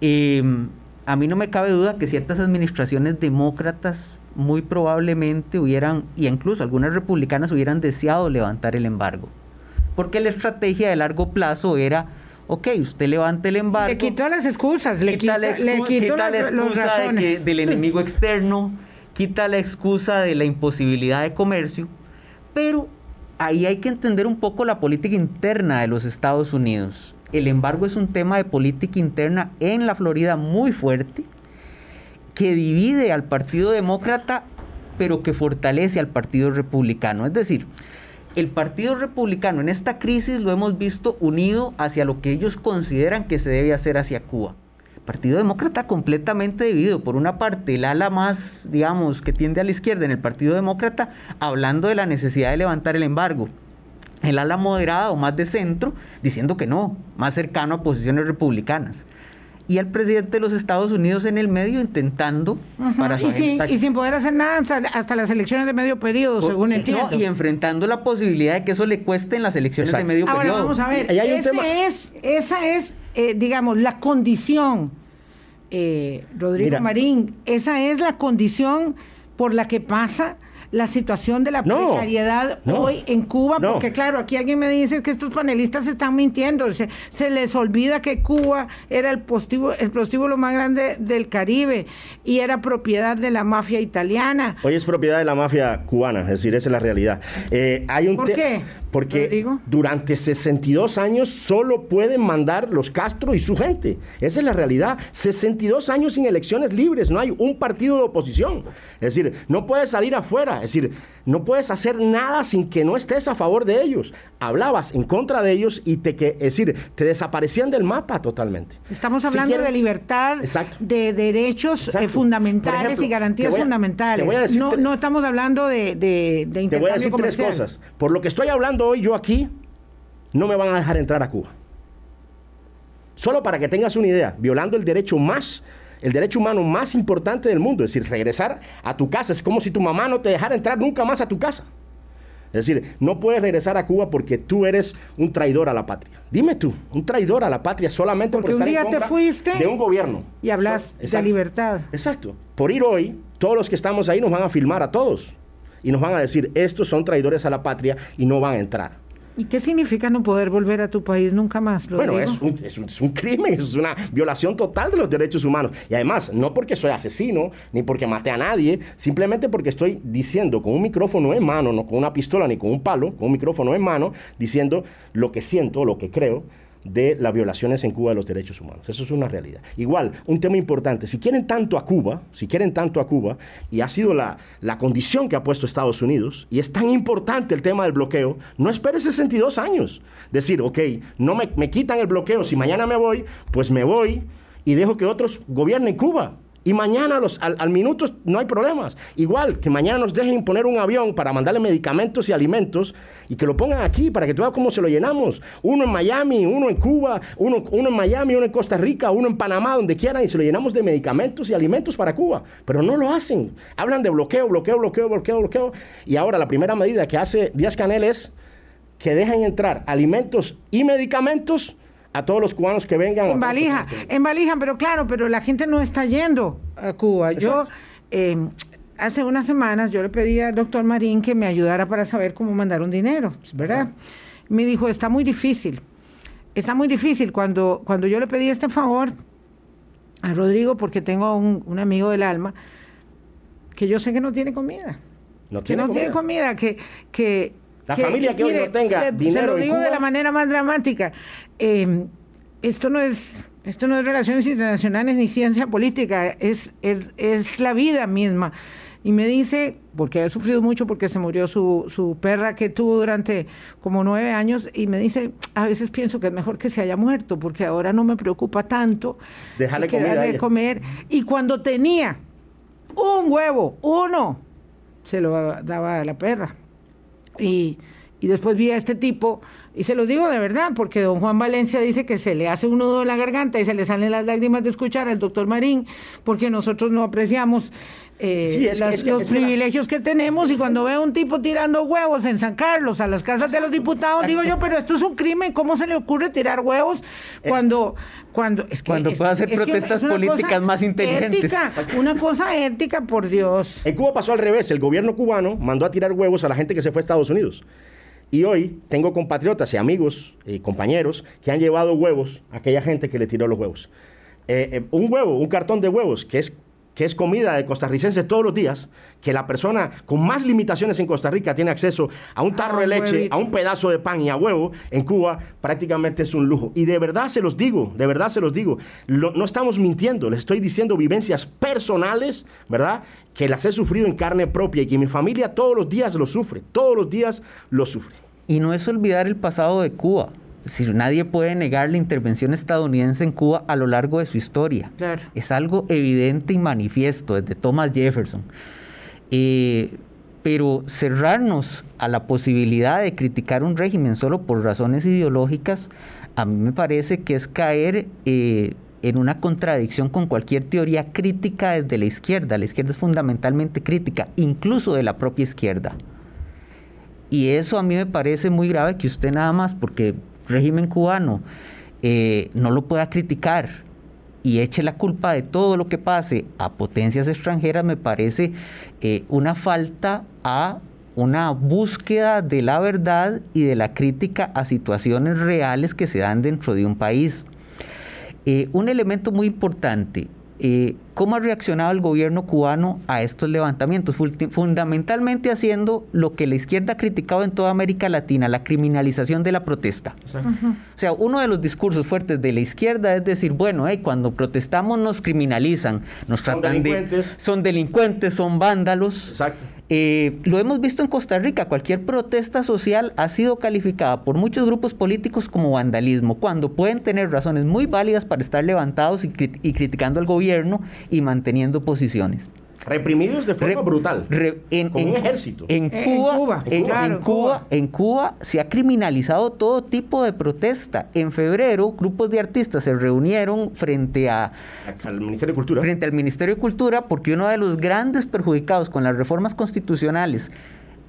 Em, a mí no me cabe duda que ciertas administraciones demócratas muy probablemente hubieran, y incluso algunas republicanas hubieran deseado levantar el embargo porque la estrategia de largo plazo era, ok, usted levante el embargo. Le quitó las excusas, le quita, la, excusa del enemigo externo, quita la excusa de la imposibilidad de comercio, pero ahí hay que entender un poco la política interna de los Estados Unidos. El embargo es un tema de política interna en la Florida muy fuerte, que divide al Partido Demócrata, pero que fortalece al Partido Republicano. Es decir, el Partido Republicano en esta crisis lo hemos visto unido hacia lo que ellos consideran que se debe hacer hacia Cuba. Partido Demócrata completamente dividido. Por una parte, el ala más, digamos, que tiende a la izquierda en el Partido Demócrata, hablando de la necesidad de levantar el embargo. El ala moderada o más de centro, diciendo que no, más cercano a posiciones republicanas y al presidente de los Estados Unidos en el medio intentando para y sin, y sin, poder hacer nada hasta, las elecciones de medio periodo, según entiendo. y enfrentando la posibilidad de que eso le cueste en las elecciones de medio periodo. Ahora vamos a ver, es, esa es, eh, digamos, la condición, eh, Rodrigo Marín, esa es la condición por la que pasa la situación de la precariedad hoy en Cuba, porque claro, aquí alguien me dice que estos panelistas están mintiendo, se, se les olvida que Cuba era el postíbulo, el más grande del Caribe y era propiedad de la mafia italiana. Hoy es propiedad de la mafia cubana, es decir, esa es la realidad. Eh, hay un ¿Por qué? Porque durante 62 años solo pueden mandar los Castro y su gente. Esa es la realidad. 62 años sin elecciones libres, no hay un partido de oposición. Es decir, no puedes salir afuera. Es decir, no puedes hacer nada sin que no estés a favor de ellos. Hablabas en contra de ellos y te, que, es decir, te desaparecían del mapa totalmente. Estamos hablando de libertad, de derechos eh, fundamentales y garantías fundamentales. no, estamos hablando de, de, de Te voy a decir tres cosas. Por lo que estoy hablando hoy yo aquí, no me van a dejar entrar a Cuba. Solo para que tengas una idea, violando el derecho más el derecho humano más importante del mundo, es decir, regresar a tu casa. Es como si tu mamá no te dejara entrar nunca más a tu casa. Es decir, no puedes regresar a Cuba porque tú eres un traidor a la patria. Dime tú, un traidor a la patria solamente porque por estar un día te fuiste de un gobierno. Y hablas de libertad. Exacto. Por ir hoy, todos los que estamos ahí nos van a filmar a todos y nos van a decir, estos son traidores a la patria y no van a entrar. ¿Y qué significa no poder volver a tu país nunca más? Bueno, es un, es, es un, crimen, es una violación total de los derechos humanos. Y además, no porque soy asesino, ni porque maté a nadie, simplemente porque estoy diciendo con un micrófono en mano, no con una pistola ni con un palo, con un micrófono en mano, diciendo lo que siento, lo que creo de las violaciones en Cuba de los derechos humanos. Eso es una realidad. Igual, un tema importante, si quieren tanto a Cuba, si quieren tanto a Cuba, y ha sido la, la condición que ha puesto Estados Unidos, y es tan importante el tema del bloqueo, no espere 62 años. Decir, ok, no me, me quitan el bloqueo, si mañana me voy, pues me voy y dejo que otros gobiernen Cuba. Y mañana los, al, minuto no hay problemas. Igual que mañana nos dejen poner un avión para mandarle medicamentos y alimentos y que lo pongan aquí para que tú veas cómo se lo llenamos. Uno en Miami, uno en Cuba, uno, uno en Miami, uno en Costa Rica, uno en Panamá, donde quieran, y se lo llenamos de medicamentos y alimentos para Cuba. Pero no lo hacen. Hablan de bloqueo, bloqueo, bloqueo, bloqueo, bloqueo. Y ahora la primera medida que hace Díaz Canel es que dejen entrar alimentos y medicamentos a todos los cubanos que vengan. En valija, en valija, pero claro, pero la gente no está yendo a Cuba. Yo, em, hace unas semanas, yo le pedí al doctor Marín que me ayudara para saber cómo mandar un dinero, ¿verdad? Me dijo, está muy difícil. Está muy difícil. Cuando, cuando yo le pedí este favor a Rodrigo, porque tengo un, amigo del alma, que yo sé que no tiene comida. No tiene que no tiene comida, que, que la familia que hoy no tenga dinero. Se lo digo de la manera más dramática. Em, esto no es. Esto no es relaciones internacionales ni ciencia política, es, es, es la vida misma. Y me dice, porque he sufrido mucho porque se murió su, su, perra que tuvo durante como nueve años, y me dice, a veces pienso que es mejor que se haya muerto, porque ahora no me preocupa tanto. Dejarle de comer. Y cuando tenía un huevo, uno, se lo daba a la perra. Y, y después vi a este tipo, y se lo digo de verdad, porque don Juan Valencia dice que se le hace un nudo en la garganta y se le salen las lágrimas de escuchar al doctor Marín, porque nosotros no apreciamos eh, los privilegios que tenemos y cuando veo a un tipo tirando huevos en San Carlos a las casas de los diputados digo yo pero esto es un crimen cómo se le ocurre tirar huevos eh, cuando cuando es que, cuando puede hacer protestas políticas más inteligentes una cosa ética por Dios. En Cuba pasó al revés el gobierno cubano mandó a tirar huevos a la gente que se fue a Estados Unidos. Y hoy tengo compatriotas y amigos y compañeros que han llevado huevos a aquella gente que le tiró los huevos. Eh, un huevo, un cartón de huevos, que es que es comida de costarricense todos los días, que la persona con más limitaciones en Costa Rica tiene acceso a un tarro de leche, a un pedazo de pan y a huevo, en Cuba prácticamente es un lujo. Y de verdad se los digo, de verdad se los digo, no estamos mintiendo, les estoy diciendo vivencias personales, ¿verdad? Que las he sufrido en carne propia y que mi familia todos los días lo sufre, todos los días lo sufre. Y no es olvidar el pasado de Cuba si nadie puede negar la intervención estadounidense en Cuba a lo largo de su historia. Es algo evidente y manifiesto desde Thomas Jefferson. Eh, pero cerrarnos a la posibilidad de criticar un régimen solo por razones ideológicas, a mí me parece que es caer eh, en una contradicción con cualquier teoría crítica desde la izquierda. La izquierda es fundamentalmente crítica, incluso de la propia izquierda. Y eso a mí me parece muy grave que usted nada más, porque régimen cubano eh, no lo pueda criticar y eche la culpa de todo lo que pase a potencias extranjeras, me parece eh, una falta a una búsqueda de la verdad y de la crítica a situaciones reales que se dan dentro de un país. Eh, un elemento muy importante, eh, ¿Cómo ha reaccionado el gobierno cubano a estos levantamientos? Fundamentalmente haciendo lo que la izquierda ha criticado en toda América Latina, la criminalización de la protesta. O sea, uno de los discursos fuertes de la izquierda es decir, bueno, cuando protestamos nos criminalizan, nos tratan de... Son delincuentes, son vándalos. Exacto. Eh, lo hemos visto en Costa Rica, cualquier protesta social ha sido calificada por muchos grupos políticos como vandalismo, cuando pueden tener razones muy válidas para estar levantados y, criticando al gobierno y manteniendo posiciones reprimidos de forma brutal en, un ejército. en Cuba en, Cuba, en, Cuba se ha criminalizado todo tipo de protesta. En febrero grupos de artistas se reunieron frente a al Ministerio de Cultura. frente al Ministerio de Cultura porque uno de los grandes perjudicados con las reformas constitucionales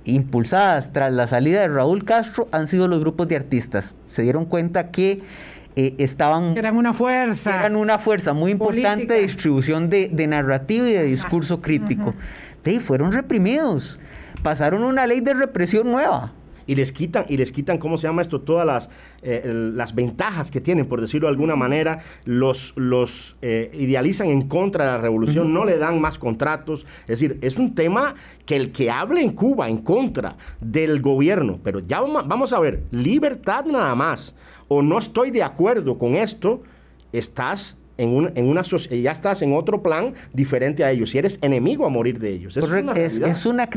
impulsadas tras la salida de Raúl Castro han sido los grupos de artistas. Se dieron cuenta que eh, estaban... Eran una fuerza. Eran una fuerza muy importante de distribución de, narrativa y de discurso crítico. fueron reprimidos. Pasaron una ley de represión nueva. y les quitan, y les quitan, ¿cómo se llama esto? Todas las, eh, las ventajas que tienen, por decirlo de alguna manera, los, los eh, idealizan en contra de la revolución, no le dan más contratos. Es decir, es un tema que el que hable en Cuba en contra del gobierno, pero ya vamos a ver, libertad nada más, o no estoy de acuerdo con esto, estás en, un, en una ya estás en otro plan diferente a ellos. Si eres enemigo a morir de ellos. Es, una, es, una,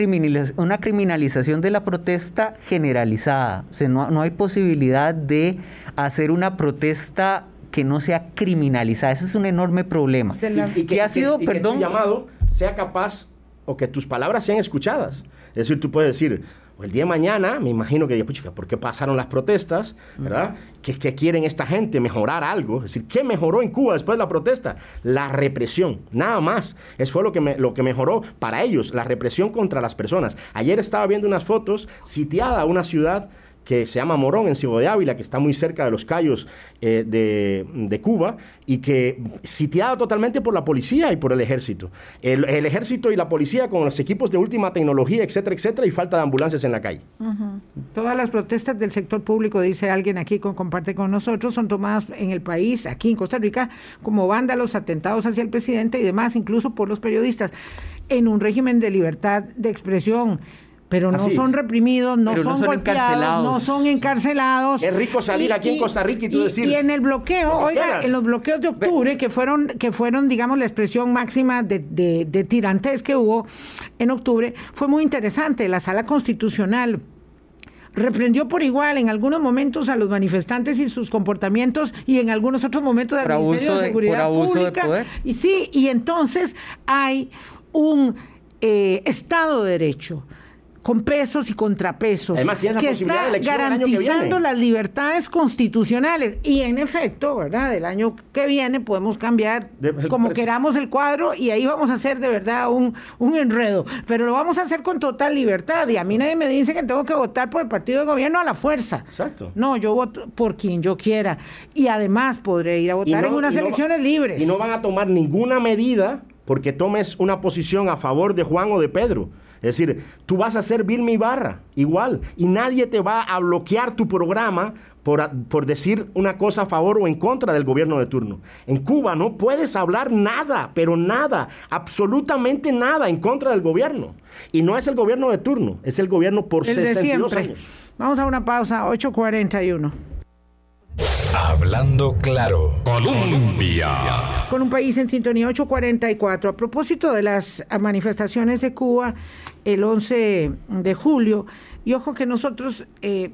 una, criminalización de la protesta generalizada. O sea, no, hay posibilidad de hacer una protesta que no sea criminalizada. Ese es un enorme problema. Y, que, ha sido, perdón, que tu llamado sea capaz o que tus palabras sean escuchadas. Es decir, tú puedes decir, el día de mañana, me imagino que, pucha, ¿por qué pasaron las protestas? ¿Verdad? ¿Qué, ¿Qué, quieren esta gente? Mejorar algo. Es decir, ¿qué mejoró en Cuba después de la protesta? La represión, nada más. Eso fue lo que, lo que mejoró para ellos, la represión contra las personas. Ayer estaba viendo unas fotos, sitiada una ciudad que se llama Morón, en Ciudad de Ávila, que está muy cerca de los Cayos eh, de, Cuba, y que sitiada totalmente por la policía y por el ejército. El, ejército y la policía con los equipos de última tecnología, etcétera, etcétera, y falta de ambulancias en la calle. Todas las protestas del sector público, dice alguien aquí, con, comparte con nosotros, son tomadas en el país, aquí en Costa Rica, como vándalos, atentados hacia el presidente y demás, incluso por los periodistas, en un régimen de libertad de expresión pero no son reprimidos, no son, golpeados, no son encarcelados. Es rico salir aquí en Costa Rica y tú decir. Y en el bloqueo, oiga, en los bloqueos de octubre, que fueron, que fueron, digamos, la expresión máxima de, de, tirantes que hubo en octubre, fue muy interesante. La sala constitucional reprendió por igual en algunos momentos a los manifestantes y sus comportamientos y en algunos otros momentos al Ministerio de, Seguridad Pública. Y sí, y entonces hay un eh, Estado de Derecho con pesos y contrapesos, que está garantizando las libertades constitucionales. Y en efecto, ¿verdad? El año que viene podemos cambiar como queramos el cuadro y ahí vamos a hacer de verdad un, un enredo. Pero lo vamos a hacer con total libertad. Y a mí nadie me dice que tengo que votar por el partido de gobierno a la fuerza. Exacto. No, yo voto por quien yo quiera. Y además podré ir a votar en unas elecciones libres. Y no van a tomar ninguna medida porque tomes una posición a favor de Juan o de Pedro. Es decir, tú vas a ser Vilma Ibarra, igual, y nadie te va a bloquear tu programa por, por, decir una cosa a favor o en contra del gobierno de turno. En Cuba no puedes hablar nada, pero nada, absolutamente nada en contra del gobierno. Y no es el gobierno de turno, es el gobierno por el 62 años. Vamos a una pausa, 8.41. Hablando claro. Colombia. Con un país en sintonía 844. A propósito de las manifestaciones de Cuba el 11 de julio, y ojo que nosotros eh,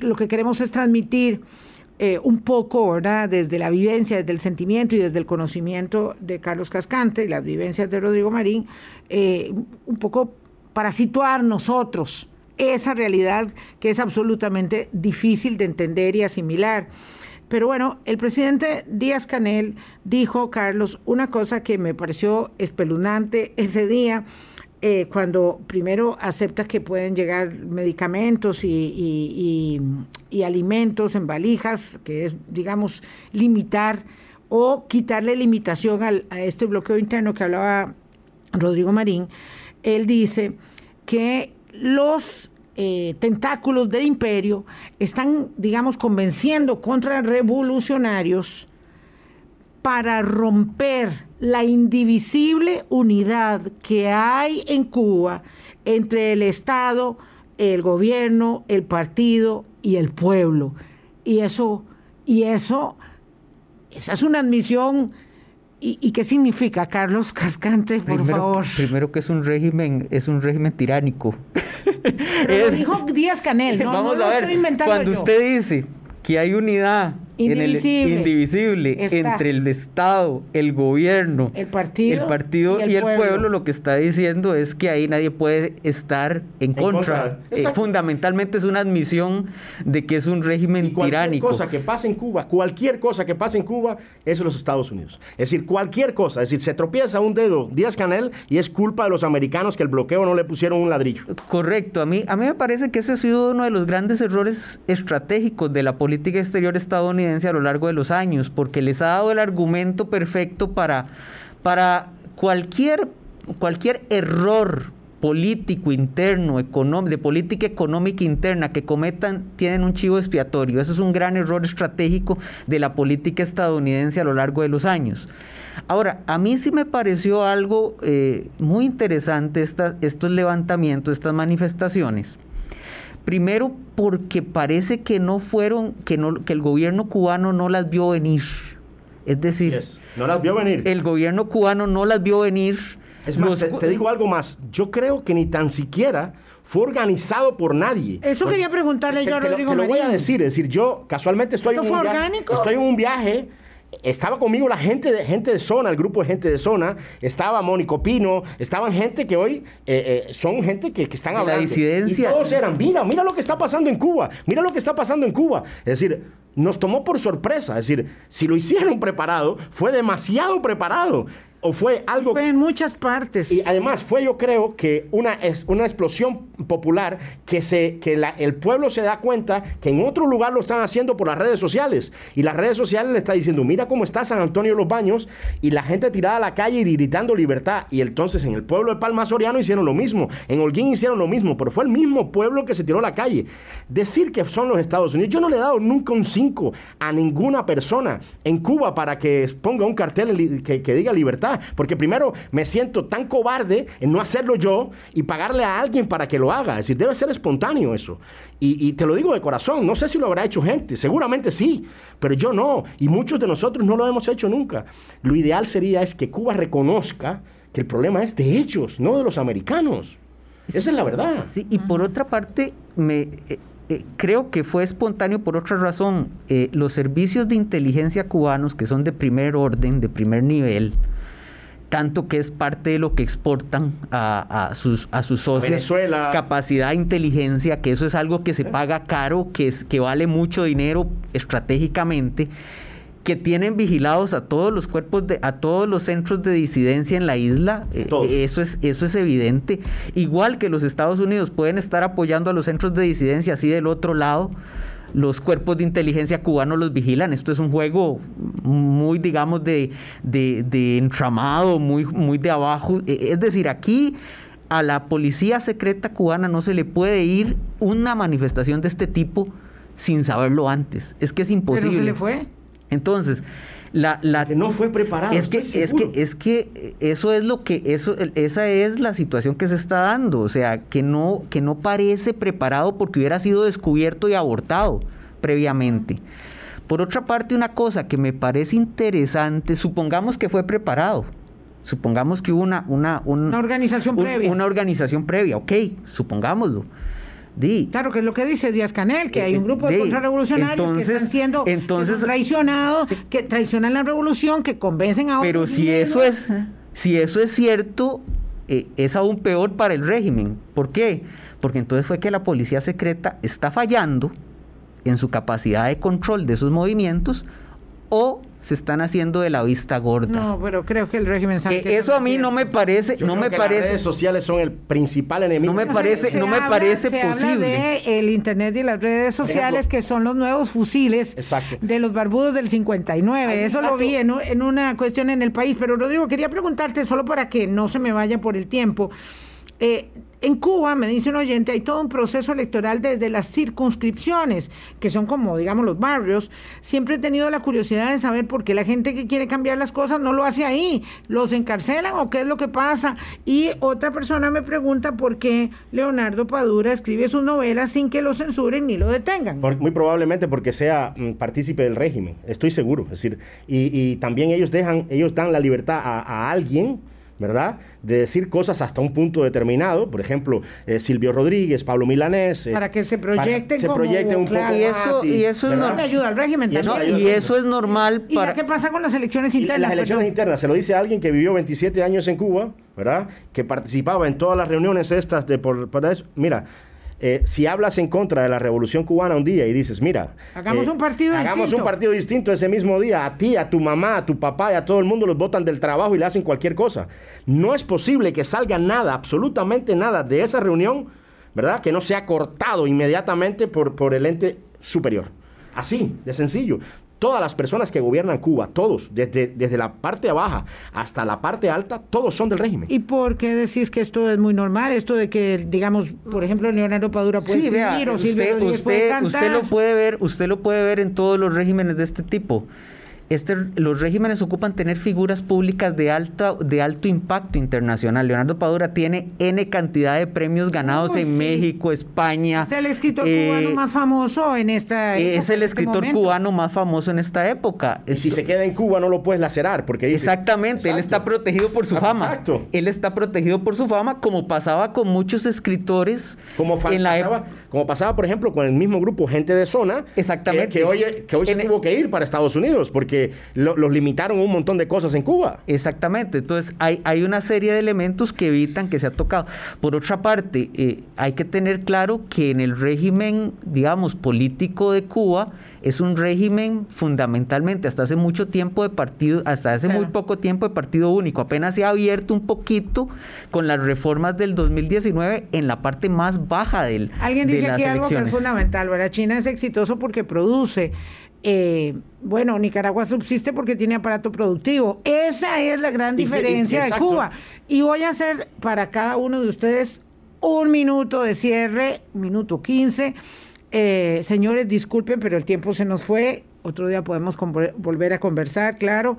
lo que queremos es transmitir eh, un poco, ¿verdad? Desde la vivencia, desde el sentimiento y desde el conocimiento de Carlos Cascante y las vivencias de Rodrigo Marín, eh, un poco para situar nosotros esa realidad que es absolutamente difícil de entender y asimilar. Pero bueno, el presidente Díaz Canel dijo, Carlos, una cosa que me pareció espeluznante ese día, eh, cuando primero acepta que pueden llegar medicamentos y, alimentos en valijas, que es, digamos, limitar o quitarle limitación a este bloqueo interno que hablaba Rodrigo Marín, él dice que los eh, tentáculos del imperio están, digamos, convenciendo contra revolucionarios para romper la indivisible unidad que hay en Cuba entre el Estado, el gobierno, el partido y el pueblo. Y eso, y eso, esa es una admisión ¿Y, qué significa, Carlos Cascante, por favor? Primero que es un régimen, es un régimen tiránico. Pero lo dijo Díaz Canel, no, Vamos a ver, cuando usted dice que hay unidad indivisible, entre el Estado, el gobierno, el partido, el partido y el, pueblo. lo que está diciendo es que ahí nadie puede estar en, contra. Eh, fundamentalmente es una admisión de que es un régimen cualquier tiránico. cosa que pase en Cuba, cualquier cosa que pase en Cuba, es los Estados Unidos. Es decir, cualquier cosa, es decir, se tropieza un dedo Díaz Canel y es culpa de los americanos que el bloqueo no le pusieron un ladrillo. Correcto, a mí, a mí me parece que ese ha sido uno de los grandes errores estratégicos de la política exterior estadounidense a lo largo de los años, porque les ha dado el argumento perfecto para, para cualquier, cualquier error político interno, de política económica interna que cometan, tienen un chivo expiatorio. Eso es un gran error estratégico de la política estadounidense a lo largo de los años. Ahora, a mí sí me pareció algo eh, muy interesante estos levantamientos, estas manifestaciones. Primero porque parece que no fueron, que, no, que el gobierno cubano no las vio venir. Es decir, no las vio venir. El gobierno cubano no las vio venir. Es más, te, digo algo más. Yo creo que ni tan siquiera fue organizado por nadie. Eso quería preguntarle yo a Rodrigo Te lo voy a decir, es decir, yo casualmente estoy, en un, viaje, estoy en un viaje estaba conmigo la gente de, gente de zona, el grupo de gente de zona, estaba Mónico Pino, estaban gente que hoy eh, eh, son gente que, están hablando. La disidencia. Y todos eran, mira, mira lo que está pasando en Cuba, mira lo que está pasando en Cuba. Es decir, nos tomó por sorpresa, es decir, si lo hicieron preparado, fue demasiado preparado o fue algo... Fue en muchas partes. Y además fue yo creo que una, una explosión popular que, se, que el pueblo se da cuenta que en otro lugar lo están haciendo por las redes sociales. Y las redes sociales le están diciendo, mira cómo está San Antonio de los Baños y la gente tirada a la calle y gritando libertad. Y entonces en el pueblo de Palma Soriano hicieron lo mismo, en Holguín hicieron lo mismo, pero fue el mismo pueblo que se tiró a la calle. Decir que son los Estados Unidos, yo no le he dado nunca un 5 a ninguna persona en Cuba para que ponga un cartel que, que diga libertad porque primero me siento tan cobarde en no hacerlo yo y pagarle a alguien para que lo haga. Es decir, debe ser espontáneo eso. Y, te lo digo de corazón, no sé si lo habrá hecho gente, seguramente sí, pero yo no. Y muchos de nosotros no lo hemos hecho nunca. Lo ideal sería es que Cuba reconozca que el problema es de ellos, no de los americanos. Esa es la verdad. Sí, y por otra parte, me... Eh, eh, creo que fue espontáneo por otra razón. Eh, los servicios de inteligencia cubanos, que son de primer orden, de primer nivel, tanto que es parte de lo que exportan a, sus, a sus socios. Venezuela. Capacidad de inteligencia, que eso es algo que se eh. paga caro, que, es, que vale mucho dinero estratégicamente que tienen vigilados a todos los cuerpos de, a todos los centros de disidencia en la isla, eh, eso es eso es evidente. Igual que los Estados Unidos pueden estar apoyando a los centros de disidencia así del otro lado, los cuerpos de inteligencia cubanos los vigilan. Esto es un juego muy, digamos, de, de, entramado, muy, muy de abajo. E, es decir, aquí a la policía secreta cubana no se le puede ir una manifestación de este tipo sin saberlo antes. Es que es imposible. Pero se le fue. Entonces, la, la que no fue preparado. Es que, es que, es que eso es lo que, eso, esa es la situación que se está dando. O sea, que no, que no parece preparado porque hubiera sido descubierto y abortado previamente. Por otra parte, una cosa que me parece interesante, supongamos que fue preparado. Supongamos que hubo una, una, una organización previa. Una organización previa, ok, supongámoslo. Claro, que es lo que dice Díaz Canel, que hay un grupo de contrarrevolucionarios que están siendo entonces, traicionados, que traicionan la revolución, que convencen a otros. Pero si eso es, si eso es cierto, eh, es aún peor para el régimen. ¿Por qué? Porque entonces fue que la policía secreta está fallando en su capacidad de control de sus movimientos o se están haciendo de la vista gorda. No, pero creo que el régimen sabe que eso a mí no me parece, no me parece. Las redes sociales son el principal enemigo. No me parece, no me parece se posible. Habla de el internet y las redes sociales que son los nuevos fusiles de los barbudos del 59. eso lo vi en, en una cuestión en el país, pero Rodrigo quería preguntarte solo para que no se me vaya por el tiempo. Eh, en Cuba, me dice un oyente, hay todo un proceso electoral desde las circunscripciones, que son como, digamos, los barrios. Siempre he tenido la curiosidad de saber por qué la gente que quiere cambiar las cosas no lo hace ahí. ¿Los encarcelan o qué es lo que pasa? Y otra persona me pregunta por qué Leonardo Padura escribe sus novelas sin que lo censuren ni lo detengan. muy probablemente porque sea mm, partícipe del régimen, estoy seguro. Es decir, y, también ellos dejan, ellos dan la libertad a alguien ¿verdad? De decir cosas hasta un punto determinado, por ejemplo, eh, Silvio Rodríguez, Pablo Milanés. Eh, para que se proyecten se proyecte un poco y eso, y, eso es normal. ayuda al régimen y eso, y eso es normal para... ¿Y qué pasa con las elecciones internas? las elecciones internas, se lo dice alguien que vivió 27 años en Cuba, ¿verdad? Que participaba en todas las reuniones estas de por, para eso. Mira, eh, si hablas en contra de la revolución cubana un día y dices, mira, hagamos eh, un partido hagamos un partido distinto ese mismo día, a ti, a tu mamá, a tu papá y a todo el mundo los votan del trabajo y le hacen cualquier cosa. No es posible que salga nada, absolutamente nada de esa reunión, ¿verdad? Que no sea cortado inmediatamente por, por el ente superior. Así, de sencillo todas las personas que gobiernan Cuba, todos, desde, desde la parte baja hasta la parte alta, todos son del régimen. ¿Y por qué decís que esto es muy normal? Esto de que, digamos, por ejemplo, Leonardo Padura puede sí, vea, usted, usted, usted lo puede ver, usted lo puede ver en todos los regímenes de este tipo. Este, los regímenes ocupan tener figuras públicas de, alta, de alto impacto internacional. Leonardo Padura tiene N cantidad de premios ganados en México, España. Es el escritor cubano eh, más famoso en esta época. Es el este escritor cubano más famoso en esta época. Y si se queda en Cuba no lo puedes lacerar porque Exactamente, él está protegido por su fama. Exacto. Él está protegido por su fama como pasaba con muchos escritores como en la pasaba, como pasaba por ejemplo con el mismo grupo Gente de Zona. Exactamente. Que, hoy, que hoy se tuvo que ir para Estados Unidos porque los limitaron un montón de cosas en Cuba. Exactamente, entonces hay, hay una serie de elementos que evitan que sea tocado. Por otra parte, eh, hay que tener claro que en el régimen, digamos, político de Cuba, es un régimen fundamentalmente hasta hace mucho tiempo de partido, hasta hace muy poco tiempo de partido único. Apenas se ha abierto un poquito con las reformas del 2019 en la parte más baja del. Alguien dice aquí algo que es fundamental, ¿verdad? China es exitoso porque produce eh, bueno, Nicaragua subsiste porque tiene aparato productivo. Esa es la gran diferencia de Cuba. Y voy a hacer para cada uno de ustedes un minuto de cierre, minuto 15. Eh, señores, disculpen, pero el tiempo se nos fue. Otro día podemos volver a conversar, claro.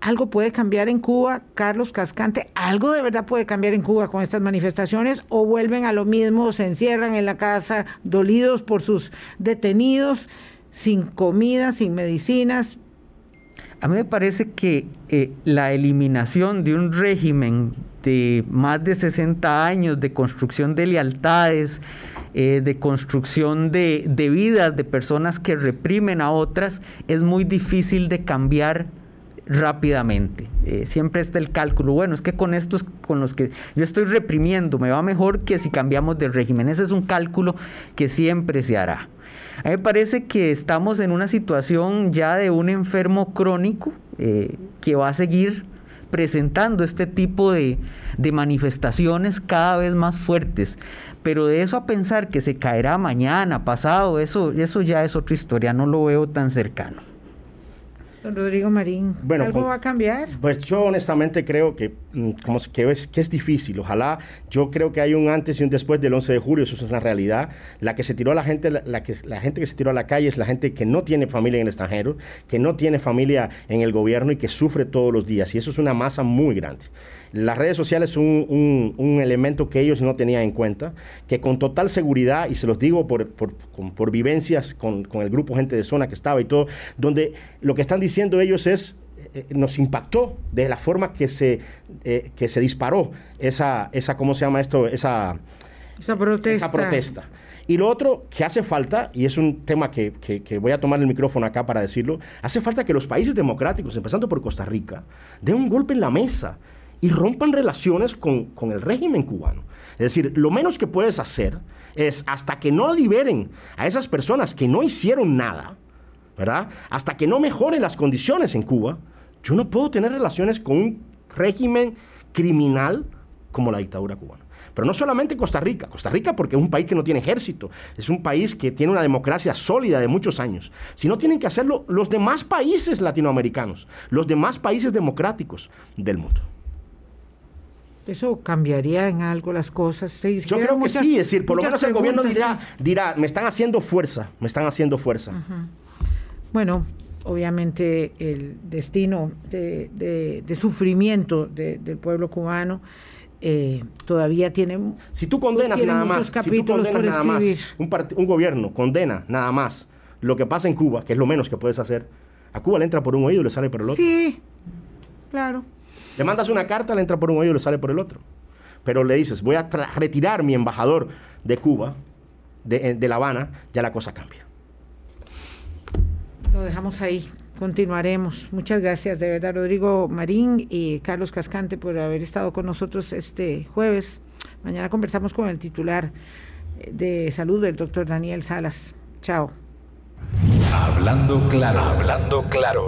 ¿Algo puede cambiar en Cuba, Carlos Cascante? ¿Algo de verdad puede cambiar en Cuba con estas manifestaciones? ¿O vuelven a lo mismo, se encierran en la casa dolidos por sus detenidos, sin comida, sin medicinas? A mí me parece que eh, la eliminación de un régimen de más de 60 años de construcción de lealtades, eh, de construcción de, de vidas de personas que reprimen a otras, es muy difícil de cambiar rápidamente. Eh, siempre está el cálculo, bueno, es que con estos con los que yo estoy reprimiendo me va mejor que si cambiamos de régimen. Ese es un cálculo que siempre se hará. A mí me parece que estamos en una situación ya de un enfermo crónico eh, que va a seguir presentando este tipo de, de, manifestaciones cada vez más fuertes. Pero de eso a pensar que se caerá mañana, pasado, eso, eso ya es otra historia, no lo veo tan cercano. Rodrigo Marín, bueno, ¿algo va a cambiar? Pues yo honestamente creo que, mm, como que, es, que es difícil. Ojalá, yo creo que hay un antes y un después del 11 de julio, eso es una realidad. La que se tiró a la gente, la, que, la gente que se tiró a la calle es la gente que no tiene familia en el extranjero, que no tiene familia en el gobierno y que sufre todos los días. Y eso es una masa muy grande. Las redes sociales son un, elemento que ellos no tenían en cuenta, que con total seguridad, y se los digo por, por, vivencias con, el grupo gente de zona que estaba y todo, donde lo que están diciendo ellos es, eh, nos impactó de la forma que se, eh, que se disparó esa, esa, ¿cómo se llama esto? Esa, esa protesta. Esa protesta. Y lo otro que hace falta, y es un tema que, que, voy a tomar el micrófono acá para decirlo, hace falta que los países democráticos, empezando por Costa Rica, den un golpe en la mesa y rompan relaciones con, el régimen cubano. Es decir, lo menos que puedes hacer es hasta que no liberen a esas personas que no hicieron nada, ¿verdad? Hasta que no mejoren las condiciones en Cuba, yo no puedo tener relaciones con un régimen criminal como la dictadura cubana. Pero no solamente Costa Rica, Costa Rica porque es un país que no tiene ejército, es un país que tiene una democracia sólida de muchos años, sino tienen que hacerlo los demás países latinoamericanos, los demás países democráticos del mundo. ¿Eso cambiaría en algo las cosas? Yo creo que sí, es decir, por lo menos el gobierno dirá, dirá, me están haciendo fuerza, me están haciendo fuerza. Bueno, obviamente el destino de, sufrimiento del pueblo cubano eh, todavía tiene si tú condenas nada más capítulos si tú nada más un, un, gobierno condena nada más lo que pasa en Cuba que es lo menos que puedes hacer a Cuba le entra por un oído y le sale por el otro sí claro le mandas una carta, le entra por un oído y le sale por el otro. Pero le dices, voy a retirar mi embajador de Cuba, de, de La Habana, ya la cosa cambia. Lo dejamos ahí continuaremos. Muchas gracias de verdad Rodrigo Marín y Carlos Cascante por haber estado con nosotros este jueves. Mañana conversamos con el titular de salud, el doctor Daniel Salas. Chao. Hablando claro, hablando claro.